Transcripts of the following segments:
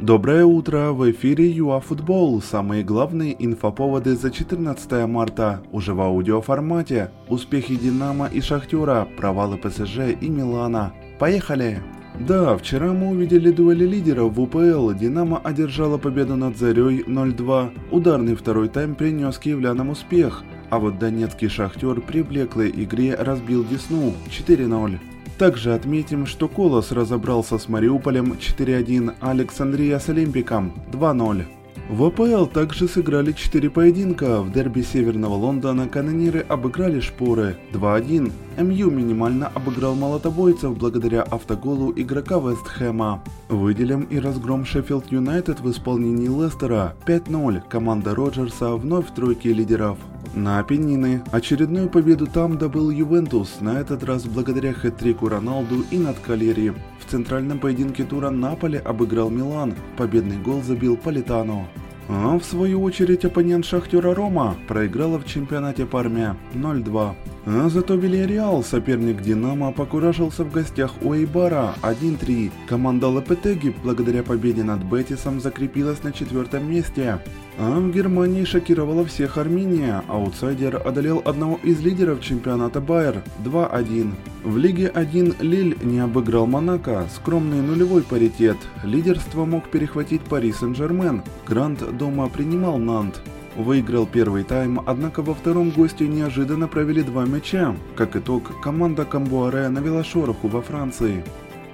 Доброе утро! В эфире ЮАФутбол. Самые главные инфоповоды за 14 марта. Уже в аудиоформате. Успехи Динамо и Шахтера, провалы ПСЖ и Милана. Поехали! Да, вчера мы увидели дуэли лидеров в УПЛ. Динамо одержала победу над Зарей 0-2. Ударный второй тайм принес киевлянам успех. А вот донецкий Шахтер при блеклой игре разбил Десну 4-0. Также отметим, что Колос разобрался с Мариуполем 4-1, а Александрия с Олимпиком 2-0. В АПЛ также сыграли 4 поединка. В дерби Северного Лондона канониры обыграли Шпоры 2-1. МЮ минимально обыграл молотобойцев благодаря автоголу игрока Вестхэма. Выделим и разгром Шеффилд Юнайтед в исполнении Лестера 5-0. Команда Роджерса вновь в тройке лидеров. На Апеннины очередную победу там добыл Ювентус, на этот раз благодаря хэт-трику Роналду и над Калери. В центральном поединке тура Наполе обыграл Милан, победный гол забил Политано. А в свою очередь оппонент Шахтера Рома проиграла в чемпионате по армии 0-2. А зато Вильяреал, соперник Динамо, покуражился в гостях у Эйбара 1-3. Команда Лапетеги благодаря победе над Бетисом закрепилась на четвертом месте. А в Германии шокировала всех Армения. Аутсайдер одолел одного из лидеров чемпионата Байер 2-1. В Лиге 1 Лиль не обыграл Монако, скромный нулевой паритет. Лидерство мог перехватить Пари Сен-Жермен. Грант дома принимал Нант. Выиграл первый тайм, однако во втором гости неожиданно провели два мяча. Как итог, команда Камбуаре навела шороху во Франции.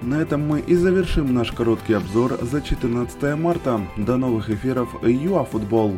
На этом мы и завершим наш короткий обзор за 14 марта. До новых эфиров ЮАФутбол.